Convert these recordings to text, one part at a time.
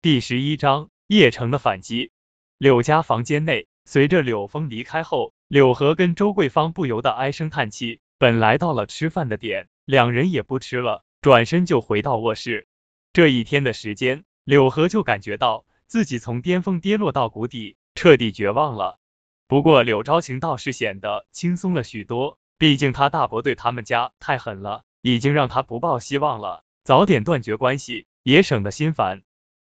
第十一章叶城的反击。柳家房间内，随着柳峰离开后，柳河跟周桂芳不由得唉声叹气。本来到了吃饭的点，两人也不吃了，转身就回到卧室。这一天的时间，柳河就感觉到自己从巅峰跌落到谷底，彻底绝望了。不过柳昭晴倒是显得轻松了许多，毕竟他大伯对他们家太狠了，已经让他不抱希望了，早点断绝关系也省得心烦。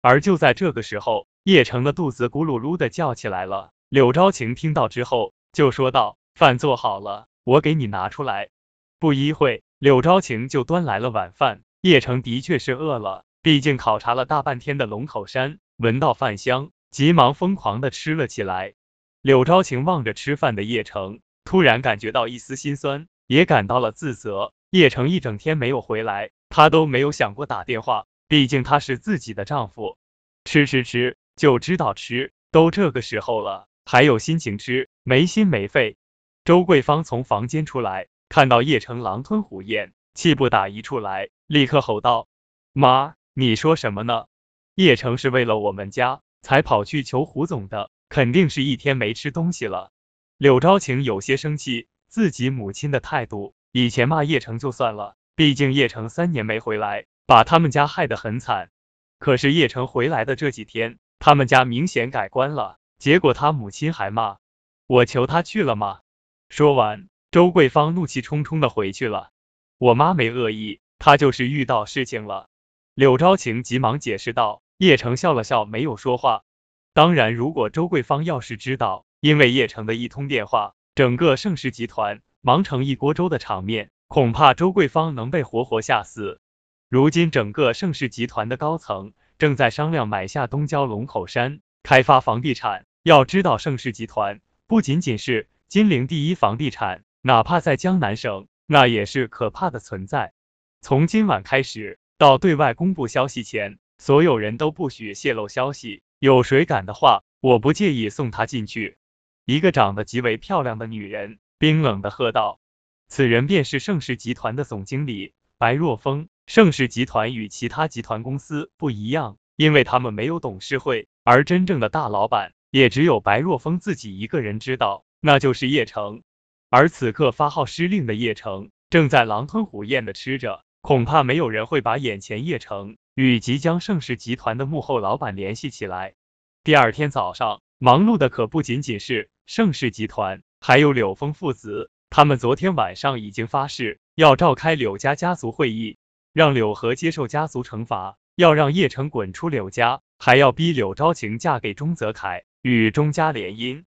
而就在这个时候，叶城的肚子咕噜噜的叫起来了。柳昭晴听到之后，就说道：“饭做好了，我给你拿出来。”不一会，柳昭晴就端来了晚饭。叶城的确是饿了，毕竟考察了大半天的龙口山，闻到饭香，急忙疯狂的吃了起来。柳昭晴望着吃饭的叶城，突然感觉到一丝心酸，也感到了自责。叶城一整天没有回来，她都没有想过打电话。毕竟他是自己的丈夫，吃吃吃就知道吃，都这个时候了，还有心情吃，没心没肺。周桂芳从房间出来，看到叶城狼吞虎咽，气不打一处来，立刻吼道：“妈，你说什么呢？叶城是为了我们家才跑去求胡总的，肯定是一天没吃东西了。”柳昭晴有些生气，自己母亲的态度，以前骂叶城就算了，毕竟叶城三年没回来。把他们家害得很惨，可是叶城回来的这几天，他们家明显改观了。结果他母亲还骂我求他去了吗？说完，周桂芳怒气冲冲的回去了。我妈没恶意，她就是遇到事情了。柳昭晴急忙解释道。叶城笑了笑，没有说话。当然，如果周桂芳要是知道，因为叶城的一通电话，整个盛世集团忙成一锅粥的场面，恐怕周桂芳能被活活吓死。如今，整个盛世集团的高层正在商量买下东郊龙口山，开发房地产。要知道，盛世集团不仅仅是金陵第一房地产，哪怕在江南省，那也是可怕的存在。从今晚开始，到对外公布消息前，所有人都不许泄露消息。有谁敢的话，我不介意送他进去。一个长得极为漂亮的女人冰冷的喝道：“此人便是盛世集团的总经理白若风。”盛世集团与其他集团公司不一样，因为他们没有董事会，而真正的大老板也只有白若风自己一个人知道，那就是叶城。而此刻发号施令的叶城正在狼吞虎咽的吃着，恐怕没有人会把眼前叶城与即将盛世集团的幕后老板联系起来。第二天早上，忙碌的可不仅仅是盛世集团，还有柳峰父子，他们昨天晚上已经发誓要召开柳家家族会议。让柳河接受家族惩罚，要让叶城滚出柳家，还要逼柳昭晴嫁给钟泽凯，与钟家联姻。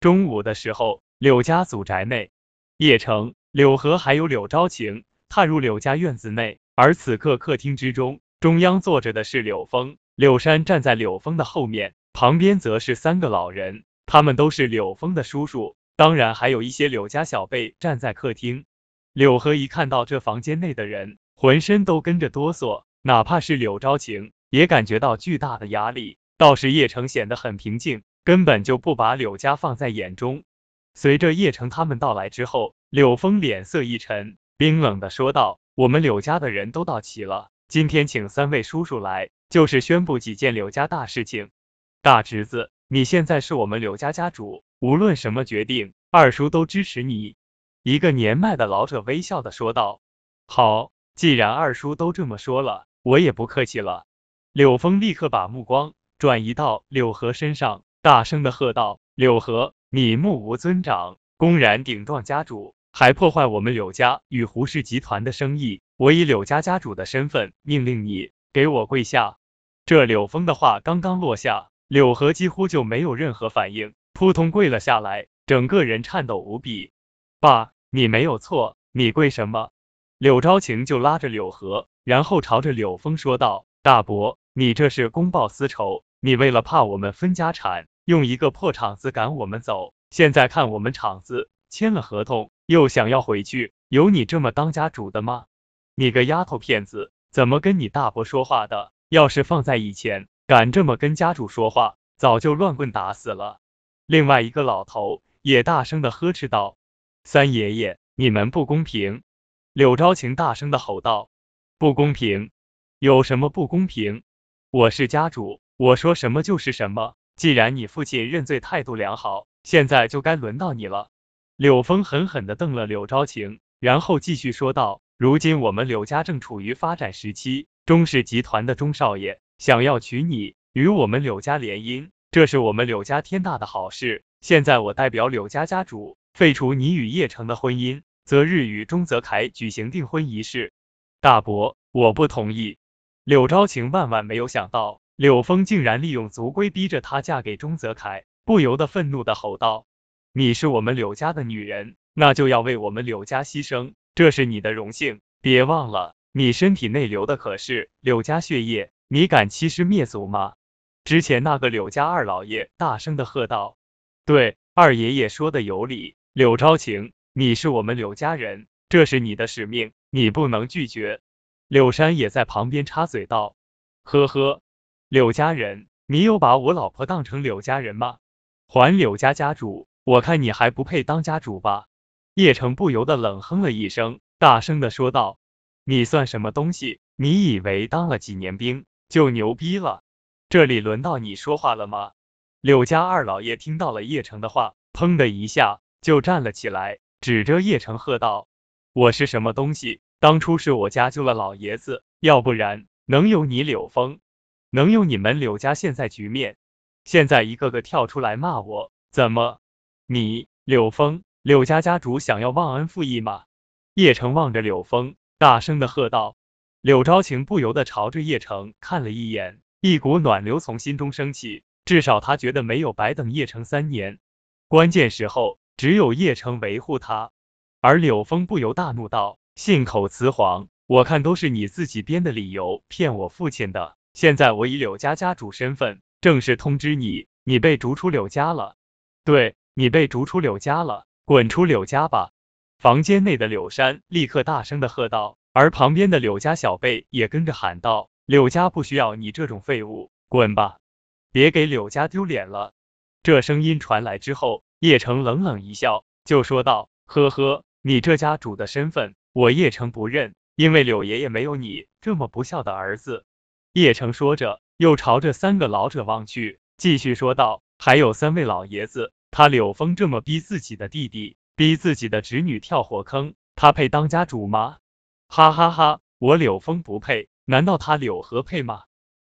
中午的时候，柳家祖宅内，叶城、柳河还有柳昭晴踏入柳家院子内，而此刻客厅之中，中央坐着的是柳峰，柳山站在柳峰的后面，旁边则是三个老人，他们都是柳峰的叔叔，当然还有一些柳家小辈站在客厅。柳河一看到这房间内的人。浑身都跟着哆嗦，哪怕是柳昭晴也感觉到巨大的压力。倒是叶城显得很平静，根本就不把柳家放在眼中。随着叶城他们到来之后，柳峰脸色一沉，冰冷的说道：“我们柳家的人都到齐了，今天请三位叔叔来，就是宣布几件柳家大事情。大侄子，你现在是我们柳家家主，无论什么决定，二叔都支持你。”一个年迈的老者微笑的说道：“好。”既然二叔都这么说了，我也不客气了。柳峰立刻把目光转移到柳河身上，大声的喝道：“柳河，你目无尊长，公然顶撞家主，还破坏我们柳家与胡氏集团的生意！我以柳家家主的身份，命令你给我跪下！”这柳峰的话刚刚落下，柳河几乎就没有任何反应，扑通跪了下来，整个人颤抖无比。爸，你没有错，你跪什么？柳昭晴就拉着柳河，然后朝着柳峰说道：“大伯，你这是公报私仇，你为了怕我们分家产，用一个破厂子赶我们走，现在看我们厂子签了合同，又想要回去，有你这么当家主的吗？你个丫头片子，怎么跟你大伯说话的？要是放在以前，敢这么跟家主说话，早就乱棍打死了。”另外一个老头也大声的呵斥道：“三爷爷，你们不公平！”柳昭晴大声的吼道：“不公平！有什么不公平？我是家主，我说什么就是什么。既然你父亲认罪态度良好，现在就该轮到你了。柳峰狠狠的瞪了柳昭晴，然后继续说道：“如今我们柳家正处于发展时期，钟氏集团的钟少爷想要娶你，与我们柳家联姻，这是我们柳家天大的好事。现在我代表柳家家主，废除你与叶城的婚姻，择日与钟泽凯举行订婚仪式。”大伯，我不同意。柳昭晴万万没有想到。柳峰竟然利用族规逼着她嫁给钟泽凯，不由得愤怒的吼道：“你是我们柳家的女人，那就要为我们柳家牺牲，这是你的荣幸。别忘了，你身体内流的可是柳家血液，你敢欺师灭祖吗？”之前那个柳家二老爷大声的喝道：“对，二爷爷说的有理。柳昭晴，你是我们柳家人，这是你的使命，你不能拒绝。”柳山也在旁边插嘴道：“呵呵。”柳家人，你有把我老婆当成柳家人吗？还柳家家主，我看你还不配当家主吧！叶城不由得冷哼了一声，大声的说道：“你算什么东西？你以为当了几年兵就牛逼了？这里轮到你说话了吗？”柳家二老爷听到了叶城的话，砰的一下就站了起来，指着叶城喝道：“我是什么东西？当初是我家救了老爷子，要不然能有你柳峰？”能有你们柳家现在局面？现在一个个跳出来骂我，怎么？你柳峰，柳家家主想要忘恩负义吗？叶城望着柳峰，大声的喝道。柳昭晴不由得朝着叶城看了一眼，一股暖流从心中升起，至少他觉得没有白等叶城三年，关键时候只有叶城维护他。而柳峰不由大怒道：“信口雌黄，我看都是你自己编的理由骗我父亲的。”现在我以柳家家主身份正式通知你，你被逐出柳家了。对你被逐出柳家了，滚出柳家吧！房间内的柳山立刻大声的喝道，而旁边的柳家小辈也跟着喊道：“柳家不需要你这种废物，滚吧！别给柳家丢脸了。”这声音传来之后，叶城冷冷一笑，就说道：“呵呵，你这家主的身份，我叶城不认，因为柳爷爷没有你这么不孝的儿子。”叶城说着，又朝着三个老者望去，继续说道：“还有三位老爷子，他柳峰这么逼自己的弟弟，逼自己的侄女跳火坑，他配当家主吗？哈哈哈，我柳峰不配，难道他柳河配吗？”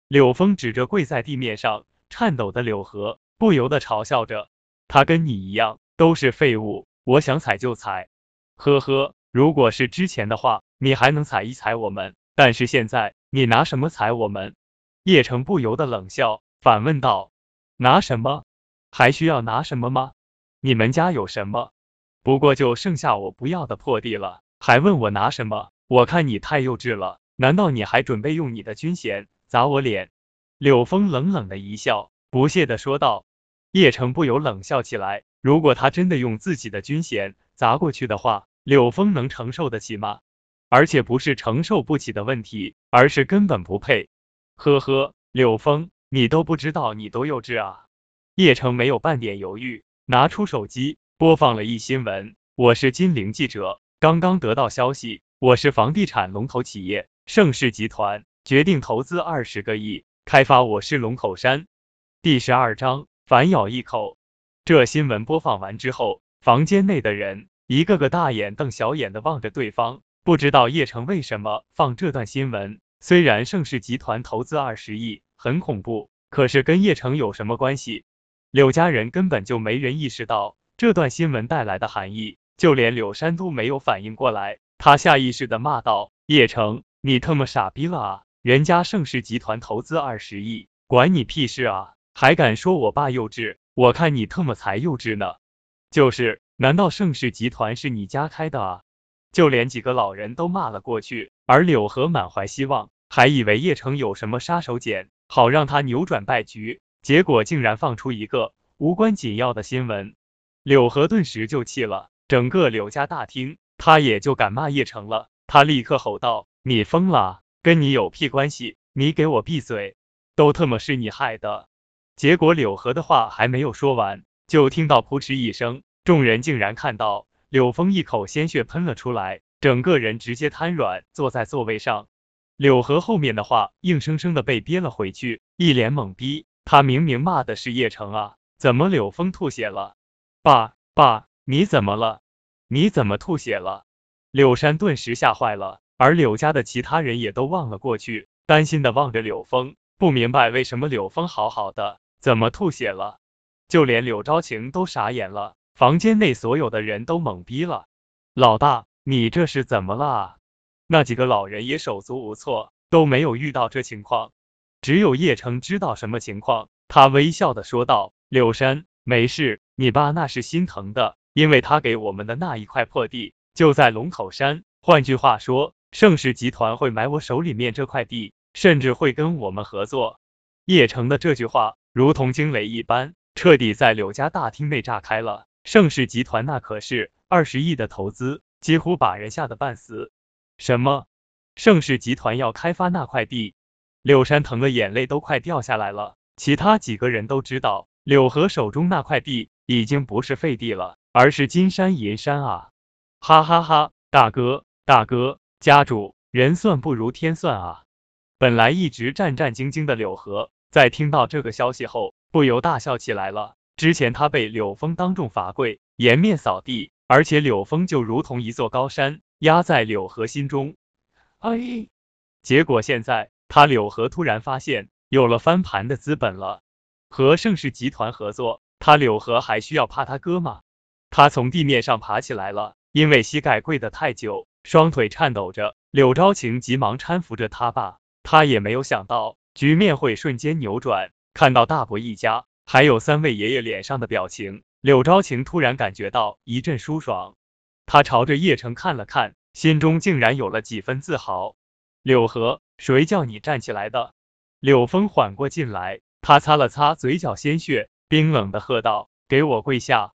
柳峰指着跪在地面上颤抖的柳河，不由得嘲笑着：“他跟你一样，都是废物，我想踩就踩。呵呵，如果是之前的话，你还能踩一踩我们，但是现在。”你拿什么踩我们？叶城不由得冷笑，反问道：“拿什么？还需要拿什么吗？你们家有什么？不过就剩下我不要的破地了，还问我拿什么？我看你太幼稚了，难道你还准备用你的军衔砸我脸？”柳峰冷冷的一笑，不屑的说道。叶城不由冷笑起来，如果他真的用自己的军衔砸过去的话，柳峰能承受得起吗？而且不是承受不起的问题，而是根本不配。呵呵，柳峰，你都不知道你多幼稚啊！叶城没有半点犹豫，拿出手机播放了一新闻。我是金陵记者，刚刚得到消息，我是房地产龙头企业盛世集团决定投资二十个亿开发我市龙口山。第十二章，反咬一口。这新闻播放完之后，房间内的人一个个大眼瞪小眼的望着对方。不知道叶城为什么放这段新闻？虽然盛世集团投资二十亿很恐怖，可是跟叶城有什么关系？柳家人根本就没人意识到这段新闻带来的含义，就连柳山都没有反应过来。他下意识的骂道：“叶城，你他妈傻逼了啊！人家盛世集团投资二十亿，管你屁事啊！还敢说我爸幼稚？我看你特么才幼稚呢！就是，难道盛世集团是你家开的啊？”就连几个老人都骂了过去，而柳河满怀希望，还以为叶城有什么杀手锏，好让他扭转败局，结果竟然放出一个无关紧要的新闻。柳河顿时就气了，整个柳家大厅，他也就敢骂叶城了。他立刻吼道：“你疯了？跟你有屁关系？你给我闭嘴！都特么是你害的！”结果柳河的话还没有说完，就听到扑哧一声，众人竟然看到。柳峰一口鲜血喷了出来，整个人直接瘫软坐在座位上。柳河后面的话硬生生的被憋了回去，一脸懵逼。他明明骂的是叶城啊，怎么柳峰吐血了？爸爸，你怎么了？你怎么吐血了？柳山顿时吓坏了，而柳家的其他人也都望了过去，担心的望着柳峰，不明白为什么柳峰好好的，怎么吐血了？就连柳昭晴都傻眼了，房间内所有的人都懵逼了。老大，你这是怎么了啊？那几个老人也手足无措，都没有遇到这情况，只有叶城知道什么情况。他微笑的说道：“柳山，没事，你爸那是心疼的，因为他给我们的那一块破地就在龙口山。换句话说，盛世集团会买我手里面这块地，甚至会跟我们合作。”叶城的这句话如同惊雷一般，彻底在柳家大厅内炸开了。盛世集团那可是二十亿的投资，几乎把人吓得半死。什么？盛世集团要开发那块地？柳山疼的眼泪都快掉下来了。其他几个人都知道，柳河手中那块地已经不是废地了，而是金山银山啊！哈哈哈，大哥，大哥，家主，人算不如天算啊！本来一直战战兢兢的柳河，在听到这个消息后，不由大笑起来了。之前他被柳峰当众罚跪，颜面扫地，而且柳峰就如同一座高山。压在柳河心中，哎，结果现在他柳河突然发现有了翻盘的资本了，和盛世集团合作，他柳河还需要怕他哥吗？他从地面上爬起来了，因为膝盖跪得太久，双腿颤抖着。柳昭晴急忙搀扶着他爸，他也没有想到局面会瞬间扭转。看到大伯一家还有三位爷爷脸上的表情，柳昭晴突然感觉到一阵舒爽。他朝着叶城看了看，心中竟然有了几分自豪。柳河，谁叫你站起来的？柳峰缓过劲来，他擦了擦嘴角鲜血，冰冷的喝道：“给我跪下！”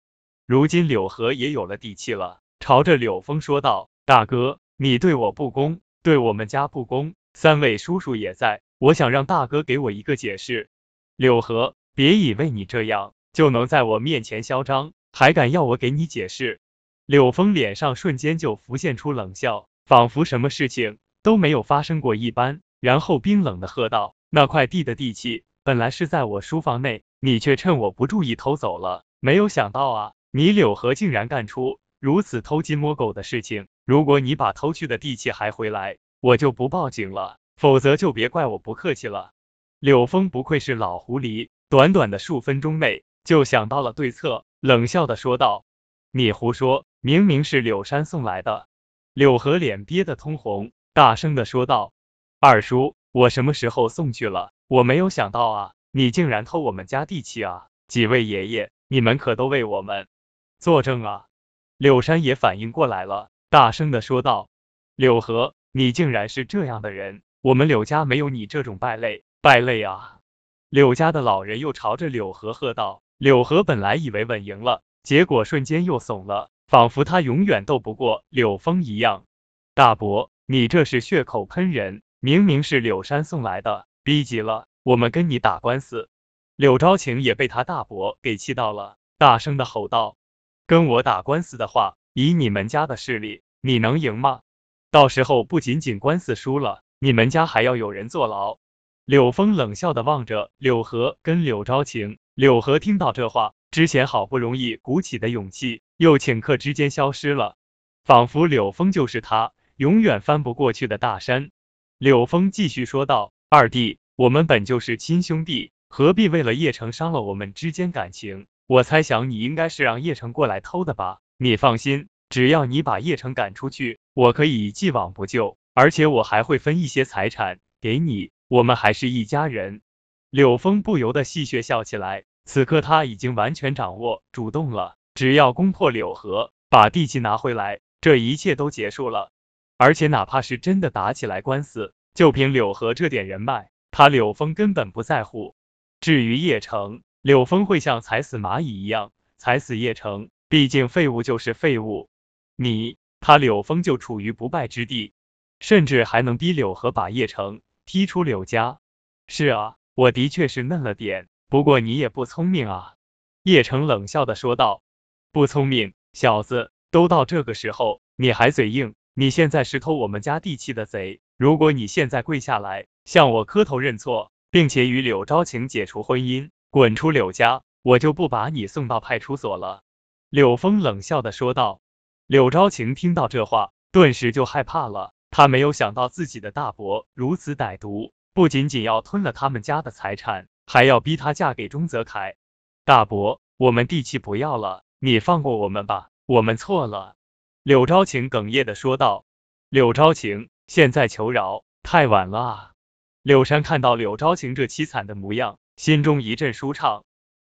如今柳河也有了底气了，朝着柳峰说道：“大哥，你对我不公，对我们家不公。三位叔叔也在，我想让大哥给我一个解释。”柳河，别以为你这样就能在我面前嚣张，还敢要我给你解释？柳峰脸上瞬间就浮现出冷笑，仿佛什么事情都没有发生过一般，然后冰冷的喝道：“那块地的地契本来是在我书房内，你却趁我不注意偷走了。没有想到啊，你柳河竟然干出如此偷鸡摸狗的事情。如果你把偷去的地契还回来，我就不报警了，否则就别怪我不客气了。”柳峰不愧是老狐狸，短短的数分钟内就想到了对策，冷笑的说道：“你胡说。”明明是柳山送来的，柳河脸憋得通红，大声的说道：“二叔，我什么时候送去了？我没有想到啊，你竟然偷我们家地契啊！几位爷爷，你们可都为我们作证啊！”柳山也反应过来了，大声的说道：“柳河，你竟然是这样的人，我们柳家没有你这种败类，败类啊！”柳家的老人又朝着柳河喝道：“柳河本来以为稳赢了，结果瞬间又怂了。”仿佛他永远斗不过柳峰一样。大伯，你这是血口喷人，明明是柳山送来的，逼急了，我们跟你打官司。柳昭晴也被他大伯给气到了，大声的吼道：“跟我打官司的话，以你们家的势力，你能赢吗？到时候不仅仅官司输了，你们家还要有人坐牢。”柳峰冷笑的望着柳河跟柳昭晴，柳河听到这话，之前好不容易鼓起的勇气。又顷刻之间消失了，仿佛柳峰就是他永远翻不过去的大山。柳峰继续说道：“二弟，我们本就是亲兄弟，何必为了叶城伤了我们之间感情？我猜想你应该是让叶城过来偷的吧？你放心，只要你把叶城赶出去，我可以既往不咎，而且我还会分一些财产给你，我们还是一家人。”柳峰不由得戏谑笑起来，此刻他已经完全掌握主动了。只要攻破柳河，把地契拿回来，这一切都结束了。而且哪怕是真的打起来官司，就凭柳河这点人脉，他柳峰根本不在乎。至于叶城，柳峰会像踩死蚂蚁一样踩死叶城，毕竟废物就是废物。你他柳峰就处于不败之地，甚至还能逼柳河把叶城踢出柳家。是啊，我的确是嫩了点，不过你也不聪明啊。叶城冷笑的说道。不聪明，小子，都到这个时候，你还嘴硬？你现在是偷我们家地契的贼，如果你现在跪下来向我磕头认错，并且与柳昭晴解除婚姻，滚出柳家，我就不把你送到派出所了。”柳峰冷笑的说道。柳昭晴听到这话，顿时就害怕了。他没有想到自己的大伯如此歹毒，不仅仅要吞了他们家的财产，还要逼她嫁给钟泽凯。大伯，我们地契不要了，你放过我们吧，我们错了。柳昭晴哽咽的说道。柳昭晴，现在求饶，太晚了啊！柳山看到柳昭晴这凄惨的模样，心中一阵舒畅。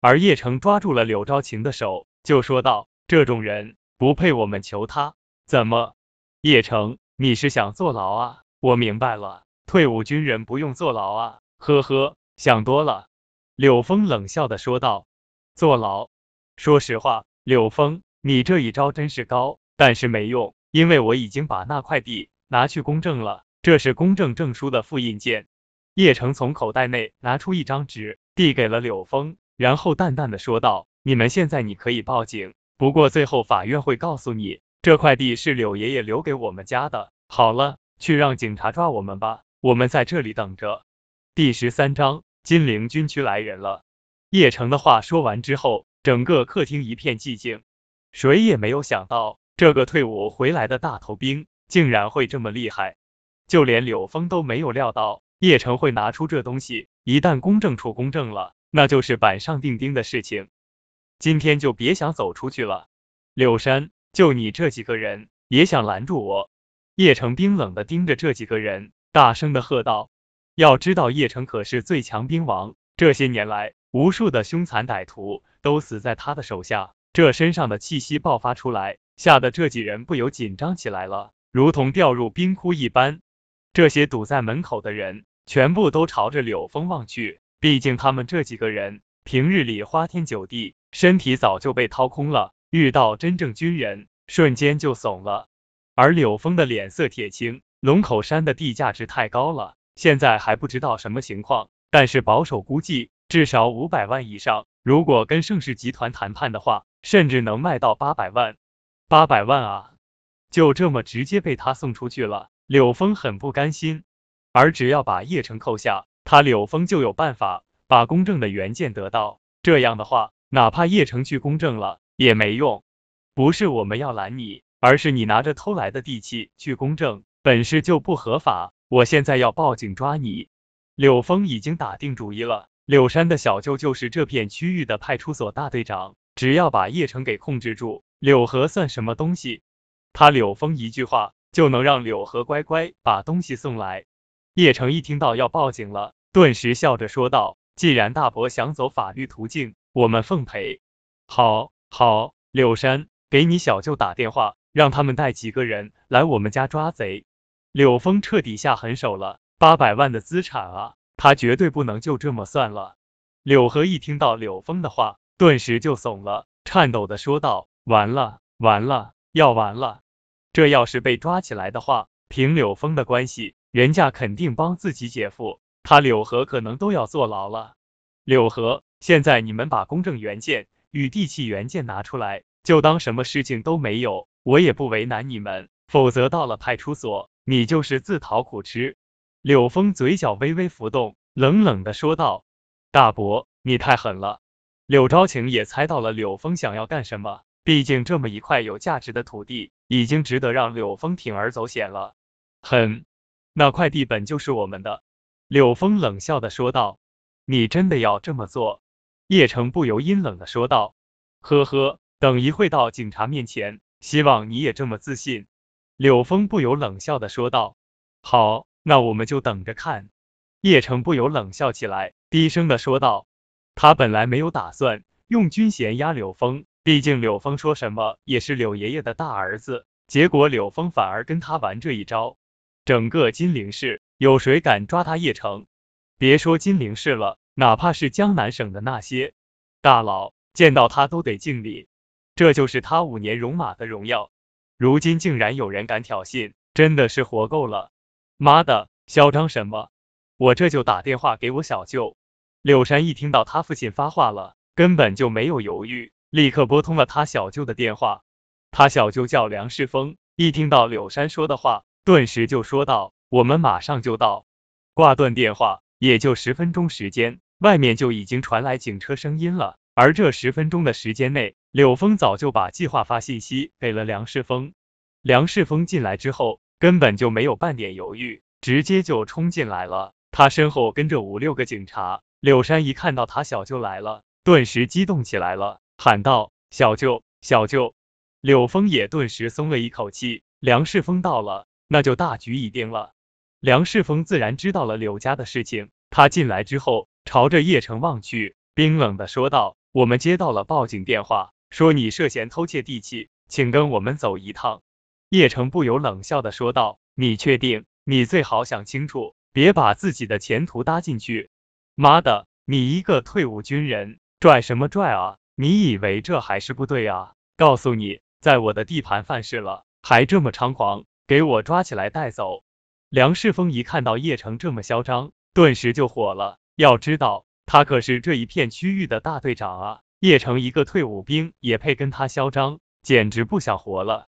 而叶城抓住了柳昭晴的手，就说道：“这种人不配我们求他。怎么，叶城？”你是想坐牢啊？我明白了，退伍军人不用坐牢啊，呵呵，想多了。柳峰冷笑的说道。坐牢？说实话，柳峰，你这一招真是高，但是没用，因为我已经把那块地拿去公证了，这是公证证书的复印件。叶城从口袋内拿出一张纸，递给了柳峰，然后淡淡的说道：“你们现在你可以报警，不过最后法院会告诉你。”这块地是柳爷爷留给我们家的。好了，去让警察抓我们吧，我们在这里等着。第十三章，金陵军区来人了。叶城的话说完之后，整个客厅一片寂静。谁也没有想到，这个退伍回来的大头兵竟然会这么厉害。就连柳峰都没有料到，叶城会拿出这东西。一旦公证处公证了，那就是板上钉钉的事情。今天就别想走出去了，柳山。就你这几个人也想拦住我？叶城冰冷的盯着这几个人，大声的喝道：“要知道，叶城可是最强兵王，这些年来，无数的凶残歹徒都死在他的手下。这身上的气息爆发出来，吓得这几人不由紧张起来了，如同掉入冰窟一般。这些堵在门口的人，全部都朝着柳峰望去。毕竟他们这几个人平日里花天酒地，身体早就被掏空了。”遇到真正军人，瞬间就怂了。而柳峰的脸色铁青，龙口山的地价值太高了，现在还不知道什么情况，但是保守估计至少五百万以上。如果跟盛世集团谈判的话，甚至能卖到八百万。八百万啊，就这么直接被他送出去了。柳峰很不甘心，而只要把叶城扣下，他柳峰就有办法把公证的原件得到。这样的话，哪怕叶城去公证了。也没用，不是我们要拦你，而是你拿着偷来的地契去公证，本事就不合法。我现在要报警抓你。柳峰已经打定主意了，柳山的小舅就是这片区域的派出所大队长，只要把叶城给控制住，柳河算什么东西？他柳峰一句话就能让柳河乖乖把东西送来。叶城一听到要报警了，顿时笑着说道：“既然大伯想走法律途径，我们奉陪。”好。好，柳山，给你小舅打电话，让他们带几个人来我们家抓贼。柳峰彻底下狠手了，八百万的资产啊，他绝对不能就这么算了。柳河一听到柳峰的话，顿时就怂了，颤抖的说道：“完了，完了，要完了！这要是被抓起来的话，凭柳峰的关系，人家肯定帮自己姐夫，他柳河可能都要坐牢了。柳河，现在你们把公证原件。”与地契原件拿出来，就当什么事情都没有，我也不为难你们。否则到了派出所，你就是自讨苦吃。柳峰嘴角微微浮动，冷冷的说道：“大伯，你太狠了。”柳昭晴也猜到了柳峰想要干什么，毕竟这么一块有价值的土地，已经值得让柳峰铤而走险了。哼，那块地本就是我们的。柳峰冷笑的说道：“你真的要这么做？”叶城不由阴冷的说道：“呵呵，等一会到警察面前，希望你也这么自信。”柳峰不由冷笑的说道：“好，那我们就等着看。”叶城不由冷笑起来，低声的说道：“他本来没有打算用军衔压柳峰，毕竟柳峰说什么也是柳爷爷的大儿子，结果柳峰反而跟他玩这一招。整个金陵市有谁敢抓他叶城？别说金陵市了。”哪怕是江南省的那些大佬见到他都得敬礼，这就是他五年戎马的荣耀。如今竟然有人敢挑衅，真的是活够了！妈的，嚣张什么？我这就打电话给我小舅。柳山一听到他父亲发话了，根本就没有犹豫，立刻拨通了他小舅的电话。他小舅叫梁世峰，一听到柳山说的话，顿时就说道：“我们马上就到。挂断电话，也就十分钟时间，外面就已经传来警车声音了。而这十分钟的时间内，柳峰早就把计划发信息给了梁世峰。梁世峰进来之后，根本就没有半点犹豫，直接就冲进来了。他身后跟着五六个警察。柳山一看到他小舅来了，顿时激动起来了，喊道：“小舅，小舅！”柳峰也顿时松了一口气。梁世峰到了，那就大局已定了。梁世峰自然知道了柳家的事情。他进来之后，朝着叶城望去，冰冷的说道：“我们接到了报警电话，说你涉嫌偷窃地契，请跟我们走一趟。”叶城不由冷笑的说道：“你确定？你最好想清楚，别把自己的前途搭进去。”妈的，你一个退伍军人，拽什么拽啊？你以为这还是部队啊？告诉你，在我的地盘犯事了，还这么猖狂，给我抓起来带走！梁世峰一看到叶城这么嚣张，顿时就火了。要知道，他可是这一片区域的大队长啊！叶城一个退伍兵也配跟他嚣张，简直不想活了。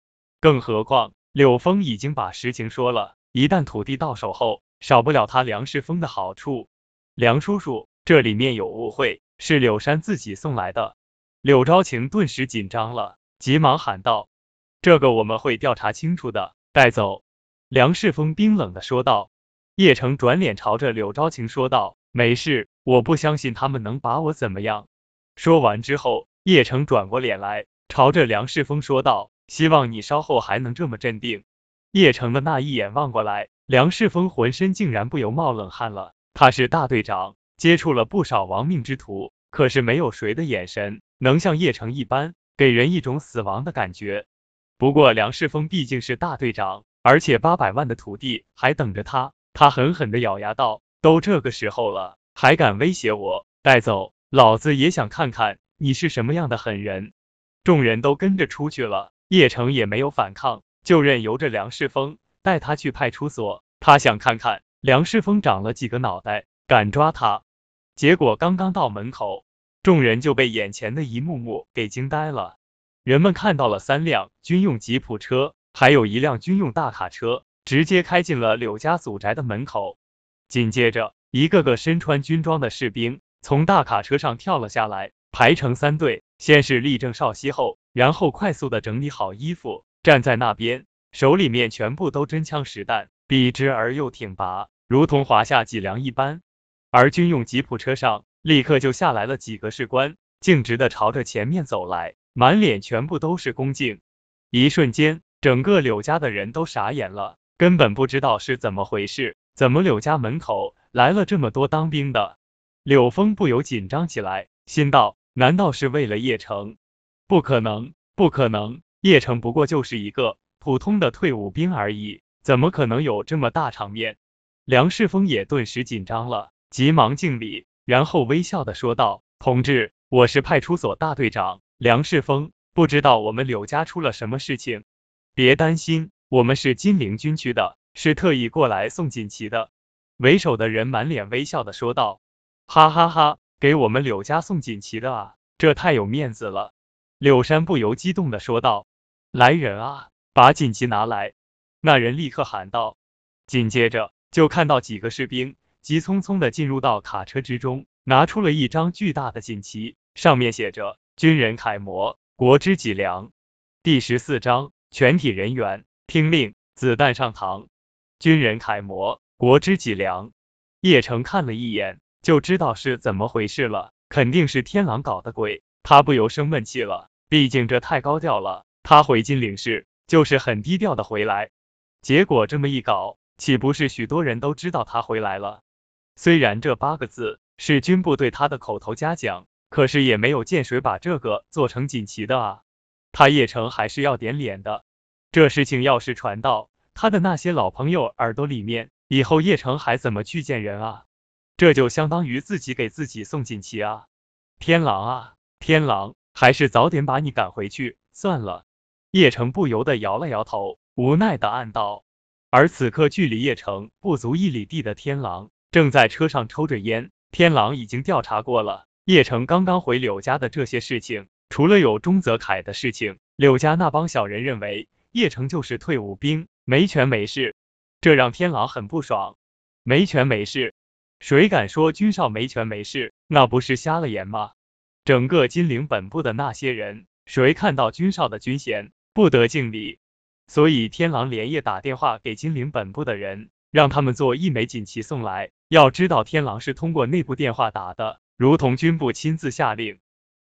更何况，柳峰已经把实情说了，一旦土地到手后，少不了他梁世峰的好处。梁叔叔，这里面有误会，是柳山自己送来的。柳昭晴顿时紧张了，急忙喊道：“这个我们会调查清楚的，带走。”梁世峰冰冷的说道。叶城转脸朝着柳昭晴说道：“没事，我不相信他们能把我怎么样。”说完之后，叶城转过脸来，朝着梁世峰说道：“希望你稍后还能这么镇定。”叶城的那一眼望过来，梁世峰浑身竟然不由冒冷汗了。他是大队长，接触了不少亡命之徒，可是没有谁的眼神能像叶城一般，给人一种死亡的感觉。不过梁世峰毕竟是大队长，而且八百万的土地还等着他，他狠狠的咬牙道：“都这个时候了，还敢威胁我？带走，老子也想看看你是什么样的狠人。”众人都跟着出去了，叶城也没有反抗，就任由着梁世峰带他去派出所，他想看看。梁世峰长了几个脑袋，敢抓他？结果刚刚到门口，众人就被眼前的一幕幕给惊呆了。人们看到了三辆军用吉普车，还有一辆军用大卡车，直接开进了柳家祖宅的门口。紧接着，一个个身穿军装的士兵从大卡车上跳了下来，排成三队，先是立正稍息后，然后快速的整理好衣服，站在那边，手里面全部都真枪实弹。笔直而又挺拔，如同华夏脊梁一般。而军用吉普车上立刻就下来了几个士官，径直的朝着前面走来，满脸全部都是恭敬。一瞬间，整个柳家的人都傻眼了，根本不知道是怎么回事，怎么柳家门口来了这么多当兵的？柳峰不由紧张起来，心道：难道是为了叶城？不可能，不可能！叶城不过就是一个普通的退伍兵而已。怎么可能有这么大场面？梁世峰也顿时紧张了，急忙敬礼，然后微笑的说道：“同志，我是派出所大队长梁世峰，不知道我们柳家出了什么事情。别担心，我们是金陵军区的，是特意过来送锦旗的。”为首的人满脸微笑的说道：“哈哈哈，给我们柳家送锦旗的啊，这太有面子了。”柳山不由激动的说道：“来人啊，把锦旗拿来！”那人立刻喊道，紧接着就看到几个士兵急匆匆的进入到卡车之中，拿出了一张巨大的锦旗，上面写着“军人楷模，国之脊梁”。第十四章，全体人员听令，子弹上膛。军人楷模，国之脊梁。叶城看了一眼，就知道是怎么回事了，肯定是天狼搞的鬼，他不由生闷气了，毕竟这太高调了，他回金陵市就是很低调的回来。结果这么一搞，岂不是许多人都知道他回来了？虽然这八个字是军部对他的口头嘉奖，可是也没有见谁把这个做成锦旗的啊。他叶城还是要点脸的。这事情要是传到他的那些老朋友耳朵里面，以后叶城还怎么去见人啊？这就相当于自己给自己送锦旗啊！天狼啊，天狼，还是早点把你赶回去算了。叶城不由得摇了摇头。无奈的暗道，而此刻距离叶城不足一里地的天狼正在车上抽着烟。天狼已经调查过了，叶城刚刚回柳家的这些事情，除了有钟泽凯的事情，柳家那帮小人认为叶城就是退伍兵，没权没势。这让天狼很不爽。没权没势，谁敢说君少没权没势？那不是瞎了眼吗？整个金陵本部的那些人，谁看到君少的军衔，不得敬礼？所以天狼连夜打电话给金陵本部的人，让他们做一枚锦旗送来。要知道，天狼是通过内部电话打的，如同军部亲自下令。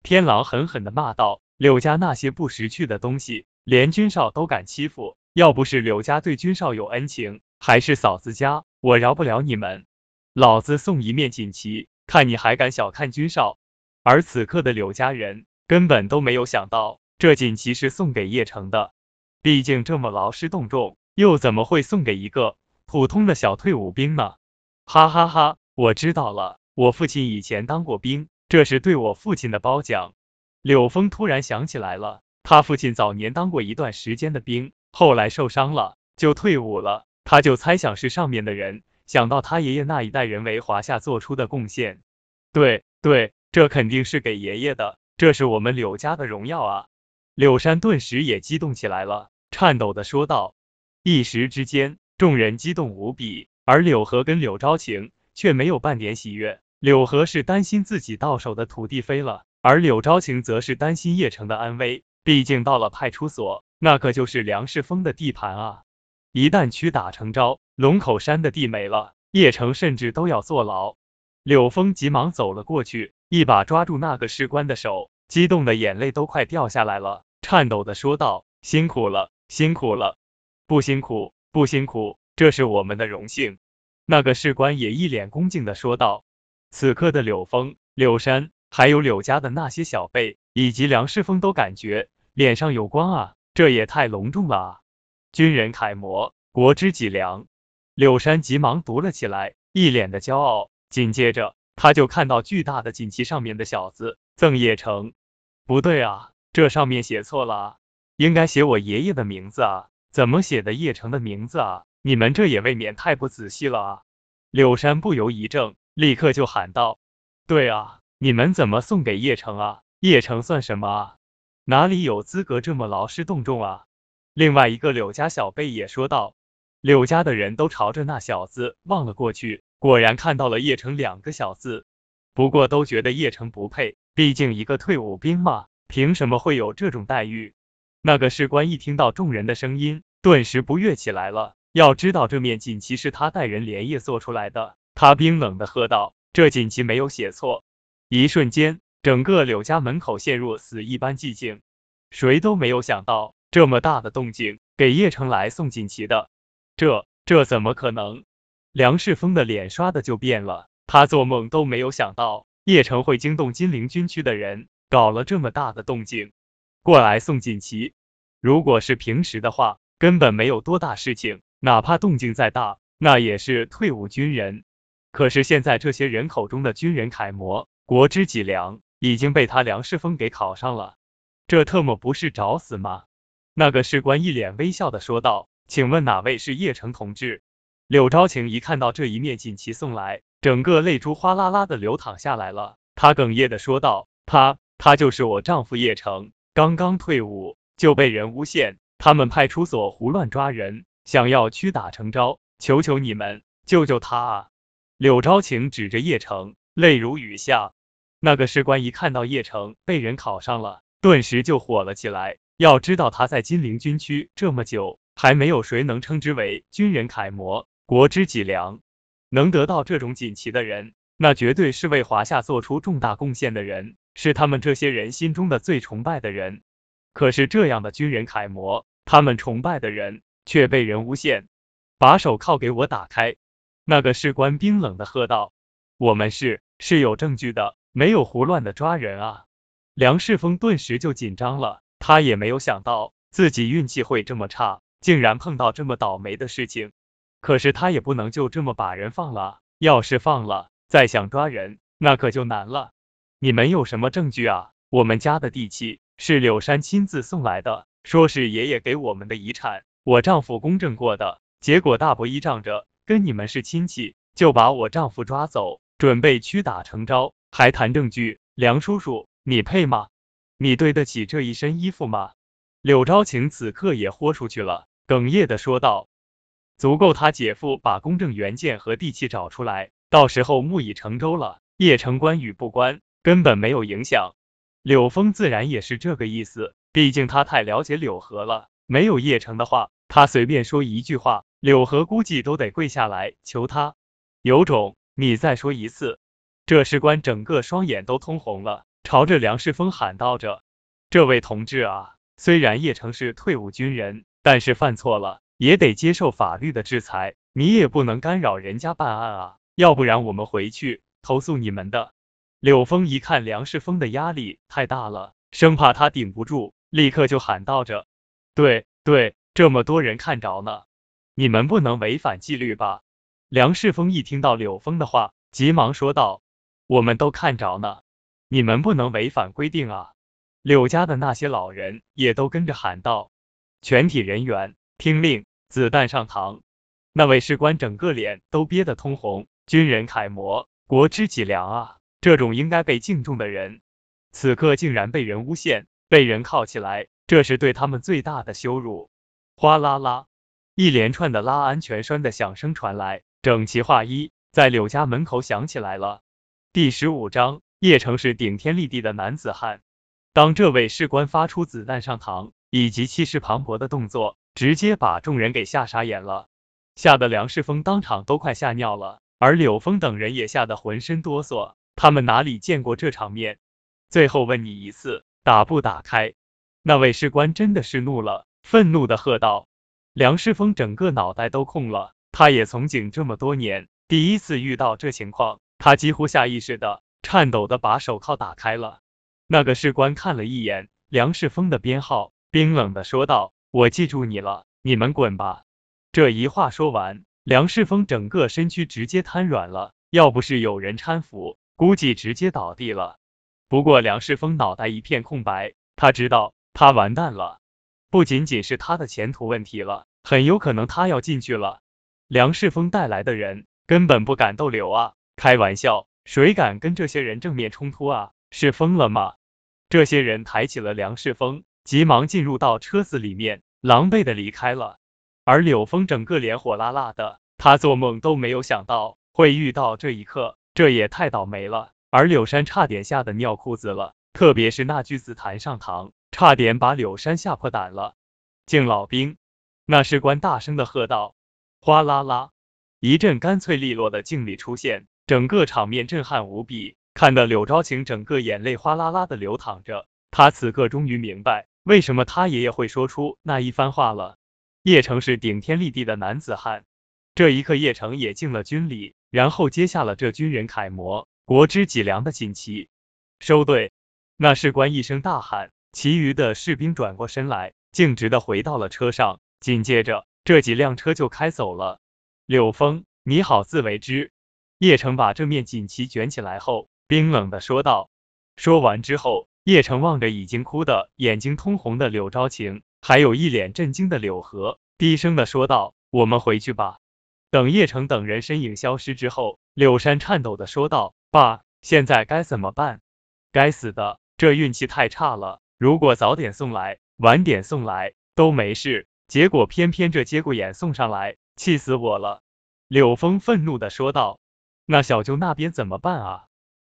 天狼狠狠的骂道：“柳家那些不识趣的东西，连君少都敢欺负！要不是柳家对君少有恩情，还是嫂子家，我饶不了你们！老子送一面锦旗，看你还敢小看君少！”而此刻的柳家人根本都没有想到，这锦旗是送给叶城的。毕竟这么劳师动众，又怎么会送给一个普通的小退伍兵呢？哈哈哈，我知道了，我父亲以前当过兵。这是对我父亲的褒奖。柳峰突然想起来了，他父亲早年当过一段时间的兵，后来受伤了，就退伍了。他就猜想是上面的人想到他爷爷那一代人为华夏做出的贡献。对对，这肯定是给爷爷的，这是我们柳家的荣耀啊！柳山顿时也激动起来了，颤抖的说道。一时之间，众人激动无比，而柳河跟柳昭晴却没有半点喜悦。柳河是担心自己到手的土地飞了，而柳昭晴则是担心叶城的安危。毕竟到了派出所，那可就是梁世峰的地盘啊！一旦屈打成招，龙口山的地没了，叶城甚至都要坐牢。柳峰急忙走了过去，一把抓住那个士官的手，激动的眼泪都快掉下来了，颤抖的说道：“辛苦了，辛苦了，不辛苦，不辛苦，这是我们的荣幸。”那个士官也一脸恭敬的说道。此刻的柳峰、柳山，还有柳家的那些小辈，以及梁世峰都感觉脸上有光啊！这也太隆重了啊！军人楷模，国之脊梁。柳山急忙读了起来，一脸的骄傲。紧接着，他就看到巨大的锦旗上面的小字“赠叶城”。不对啊，这上面写错了，应该写我爷爷的名字啊！怎么写的叶城的名字啊？你们这也未免太不仔细了啊！柳山不由一怔。立刻就喊道：“对啊，你们怎么送给叶城啊？叶城算什么啊？哪里有资格这么劳师动众啊？”另外一个柳家小辈也说道。柳家的人都朝着那小子望了过去，果然看到了叶城两个小字，不过都觉得叶城不配，毕竟一个退伍兵嘛，凭什么会有这种待遇？那个士官一听到众人的声音，顿时不悦起来了。要知道这面锦旗是他带人连夜做出来的。他冰冷的喝道：“这锦旗没有写错。”一瞬间，整个柳家门口陷入死一般寂静，谁都没有想到这么大的动静，给叶城来送锦旗的，这这怎么可能？梁世峰的脸刷的就变了，他做梦都没有想到叶城会惊动金陵军区的人，搞了这么大的动静过来送锦旗。如果是平时的话，根本没有多大事情，哪怕动静再大，那也是退伍军人。可是现在这些人口中的军人楷模、国之脊梁，已经被他梁世峰给考上了，这特么不是找死吗？那个士官一脸微笑的说道：“请问哪位是叶城同志？”柳昭晴一看到这一面锦旗送来，整个泪珠哗啦啦的流淌下来了，他哽咽的说道：“他，他就是我丈夫叶城，刚刚退伍就被人诬陷，他们派出所胡乱抓人，想要屈打成招，求求你们救救他啊！”柳昭晴指着叶城，泪如雨下。那个士官一看到叶城被人考上了，顿时就火了起来。要知道他在金陵军区这么久，还没有谁能称之为军人楷模、国之脊梁。能得到这种锦旗的人，那绝对是为华夏做出重大贡献的人，是他们这些人心中的最崇拜的人。可是这样的军人楷模，他们崇拜的人却被人诬陷。把手铐给我打开！那个士官冰冷的喝道：“我们是是有证据的，没有胡乱的抓人啊！”梁世峰顿时就紧张了，他也没有想到自己运气会这么差，竟然碰到这么倒霉的事情。可是他也不能就这么把人放了，要是放了，再想抓人，那可就难了。你们有什么证据啊？我们家的地契是柳山亲自送来的，说是爷爷给我们的遗产，我丈夫公证过的，结果大伯依仗着。跟你们是亲戚，就把我丈夫抓走，准备屈打成招，还谈证据，梁叔叔，你配吗？你对得起这一身衣服吗？柳昭晴此刻也豁出去了，哽咽的说道。足够他姐夫把公证原件和地契找出来，到时候木已成舟了。叶城关与不关根本没有影响。柳峰自然也是这个意思，毕竟他太了解柳河了。没有叶城的话，他随便说一句话，柳河估计都得跪下来求他。有种，你再说一次。这士官整个双眼都通红了，朝着梁世峰喊道着：“这位同志啊，虽然叶城是退伍军人，但是犯错了也得接受法律的制裁，你也不能干扰人家办案啊，要不然我们回去投诉你们的。”柳峰一看梁世峰的压力太大了，生怕他顶不住，立刻就喊道着：“对对，这么多人看着呢，你们不能违反纪律吧？”梁世峰一听到柳峰的话，急忙说道。我们都看着呢，你们不能违反规定啊！柳家的那些老人也都跟着喊道：“全体人员听令，子弹上膛！”那位士官整个脸都憋得通红，军人楷模，国之脊梁啊！这种应该被敬重的人，此刻竟然被人诬陷，被人铐起来，这是对他们最大的羞辱！哗啦啦，一连串的拉安全栓的响声传来，整齐划一，在柳家门口响起来了。第十五章，叶城是顶天立地的男子汉。当这位士官发出子弹上膛以及气势磅礴的动作，直接把众人给吓傻眼了，吓得梁世峰当场都快吓尿了，而柳峰等人也吓得浑身哆嗦。他们哪里见过这场面？最后问你一次，打不打开？那位士官真的是怒了，愤怒的喝道。梁世峰整个脑袋都空了，他也从警这么多年，第一次遇到这情况。他几乎下意识的、颤抖的把手铐打开了。那个士官看了一眼梁世峰的编号，冰冷的说道：“我记住你了，你们滚吧。”这一话说完，梁世峰整个身躯直接瘫软了，要不是有人搀扶，估计直接倒地了。不过梁世峰脑袋一片空白，他知道他完蛋了，不仅仅是他的前途问题了，很有可能他要进去了。梁世峰带来的人根本不敢逗留啊！开玩笑，谁敢跟这些人正面冲突啊？是疯了吗？这些人抬起了梁世峰，急忙进入到车子里面，狼狈的离开了。而柳峰整个脸火辣辣的，他做梦都没有想到会遇到这一刻，这也太倒霉了。而柳山差点吓得尿裤子了，特别是那句子弹上膛，差点把柳山吓破胆了。敬老兵，那士官大声的喝道。哗啦啦，一阵干脆利落的敬礼出现。整个场面震撼无比，看得柳昭晴整个眼泪哗啦啦的流淌着。他此刻终于明白，为什么他爷爷会说出那一番话了。叶城是顶天立地的男子汉，这一刻叶城也敬了军礼，然后接下了这军人楷模、国之脊梁的锦旗。收队！那士官一声大喊，其余的士兵转过身来，径直的回到了车上。紧接着，这几辆车就开走了。柳峰，你好自为之。叶城把这面锦旗卷起来后，冰冷的说道。说完之后，叶城望着已经哭得眼睛通红的柳昭晴，还有一脸震惊的柳河，低声的说道：“我们回去吧。”等叶城等人身影消失之后，柳山颤抖的说道：“爸，现在该怎么办？该死的，这运气太差了！如果早点送来，晚点送来都没事，结果偏偏这节骨眼送上来，气死我了！”柳峰愤怒的说道。那小舅那边怎么办啊？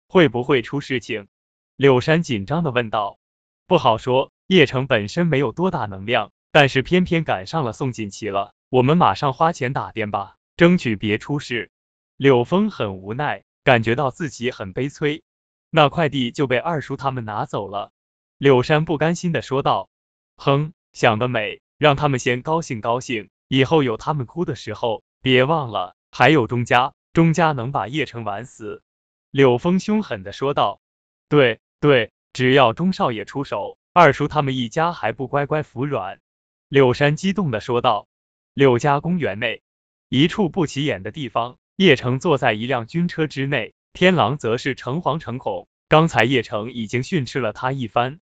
会不会出事情？柳山紧张的问道。不好说，叶城本身没有多大能量，但是偏偏赶上了宋锦旗了。我们马上花钱打点吧，争取别出事。柳峰很无奈，感觉到自己很悲催。那快递就被二叔他们拿走了。柳山不甘心的说道。哼，想得美，让他们先高兴高兴，以后有他们哭的时候，别忘了还有钟家。钟家能把叶城玩死？柳峰凶狠的说道。对对，只要钟少爷出手，二叔他们一家还不乖乖服软？柳山激动的说道。柳家公园内，一处不起眼的地方，叶城坐在一辆军车之内，天狼则是诚惶诚恐。刚才叶城已经训斥了他一番。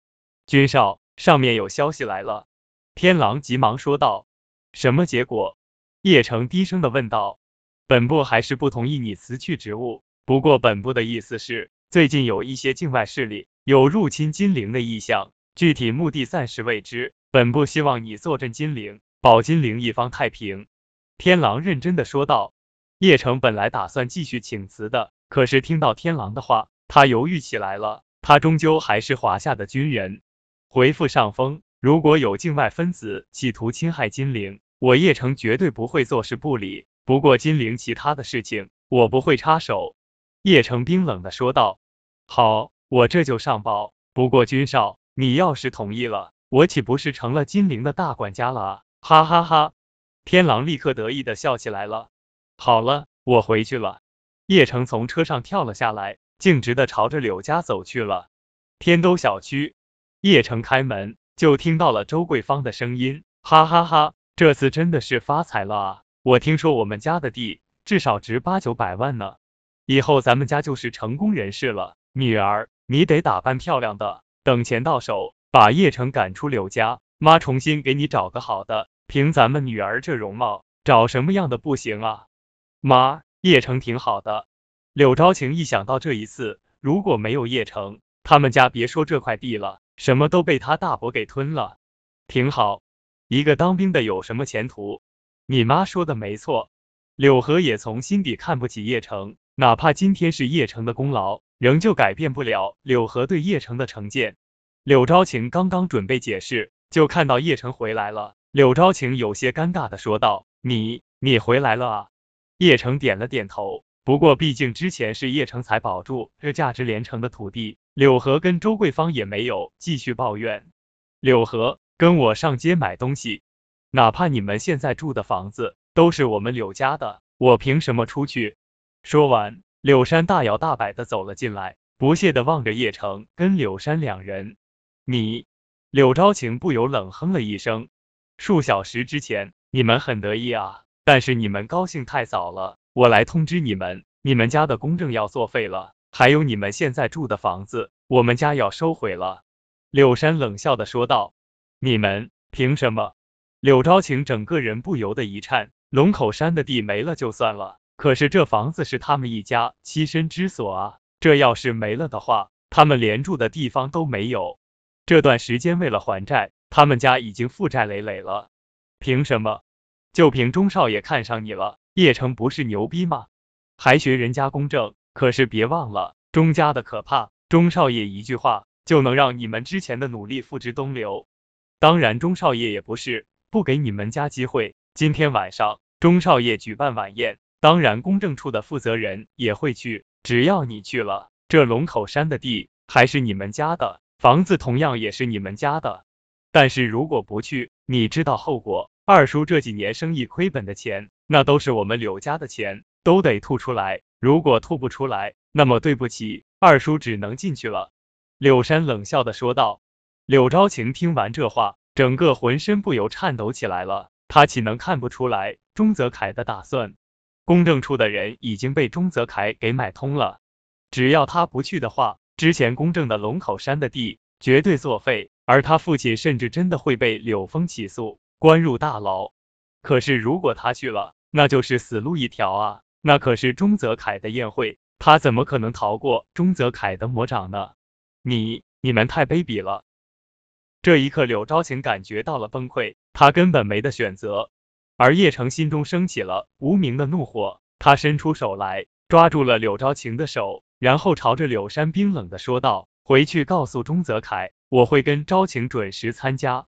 军少，上面有消息来了。天狼急忙说道。什么结果？叶城低声的问道。本部还是不同意你辞去职务，不过本部的意思是，最近有一些境外势力有入侵金陵的意向，具体目的暂时未知。本部希望你坐镇金陵，保金陵一方太平。天狼认真的说道。叶城本来打算继续请辞的，可是听到天狼的话，他犹豫起来了。他终究还是华夏的军人。回复上峰，如果有境外分子企图侵害金陵，我叶城绝对不会坐视不理。不过金陵其他的事情，我不会插手。叶城冰冷的说道。好，我这就上报。不过君少，你要是同意了，我岂不是成了金陵的大管家了啊？哈哈哈！天狼立刻得意的笑起来了。好了，我回去了。叶城从车上跳了下来，径直的朝着柳家走去了。天都小区，叶城开门就听到了周桂芳的声音，哈哈哈，这次真的是发财了啊！我听说我们家的地至少值八九百万呢，以后咱们家就是成功人士了。女儿，你得打扮漂亮的，等钱到手，把叶城赶出柳家，妈重新给你找个好的。凭咱们女儿这容貌，找什么样的不行啊？妈，叶城挺好的。柳昭晴一想到这一次，如果没有叶城，他们家别说这块地了，什么都被他大伯给吞了。挺好，一个当兵的有什么前途？你妈说的没错。柳河也从心底看不起叶城，哪怕今天是叶城的功劳，仍旧改变不了柳河对叶城的成见。柳昭晴刚刚准备解释，就看到叶城回来了。柳昭晴有些尴尬的说道：“你，你回来了啊？”叶城点了点头，不过毕竟之前是叶城才保住这价值连城的土地，柳河跟周桂芳也没有继续抱怨。柳河，跟我上街买东西，哪怕你们现在住的房子都是我们柳家的，我凭什么出去？说完，柳山大摇大摆的走了进来，不屑的望着叶城跟柳山两人。你，柳昭晴不由冷哼了一声。数小时之前，你们很得意啊。但是你们高兴太早了，我来通知你们，你们家的公证要作废了，还有你们现在住的房子，我们家要收回了。柳山冷笑的说道：“你们凭什么？”柳昭晴整个人不由得一颤。龙口山的地没了就算了，可是这房子是他们一家栖身之所啊，这要是没了的话，他们连住的地方都没有。这段时间为了还债，他们家已经负债累累了。凭什么？就凭钟少爷看上你了，叶城不是牛逼吗？还学人家公正，可是别忘了钟家的可怕，钟少爷一句话就能让你们之前的努力付之东流。当然，钟少爷也不是不给你们家机会。今天晚上钟少爷举办晚宴，当然公证处的负责人也会去。只要你去了，这龙口山的地还是你们家的，房子同样也是你们家的。但是如果不去，你知道后果。二叔这几年生意亏本的钱，那都是我们柳家的钱，都得吐出来。如果吐不出来，那么对不起，二叔只能进去了。柳山冷笑的说道。柳昭晴听完这话，整个浑身不由颤抖起来了。他岂能看不出来钟泽凯的打算？公证处的人已经被钟泽凯给买通了，只要他不去的话，之前公证的龙口山的地绝对作废，而他父亲甚至真的会被柳峰起诉。关入大牢，可是如果他去了，那就是死路一条啊！那可是钟泽凯的宴会，他怎么可能逃过钟泽凯的魔掌呢？你你们太卑鄙了！这一刻，柳昭晴感觉到了崩溃，她根本没得选择。而叶城心中升起了无名的怒火，他伸出手来，抓住了柳昭晴的手，然后朝着柳山冰冷的说道：“回去告诉钟泽凯，我会跟昭晴准时参加。”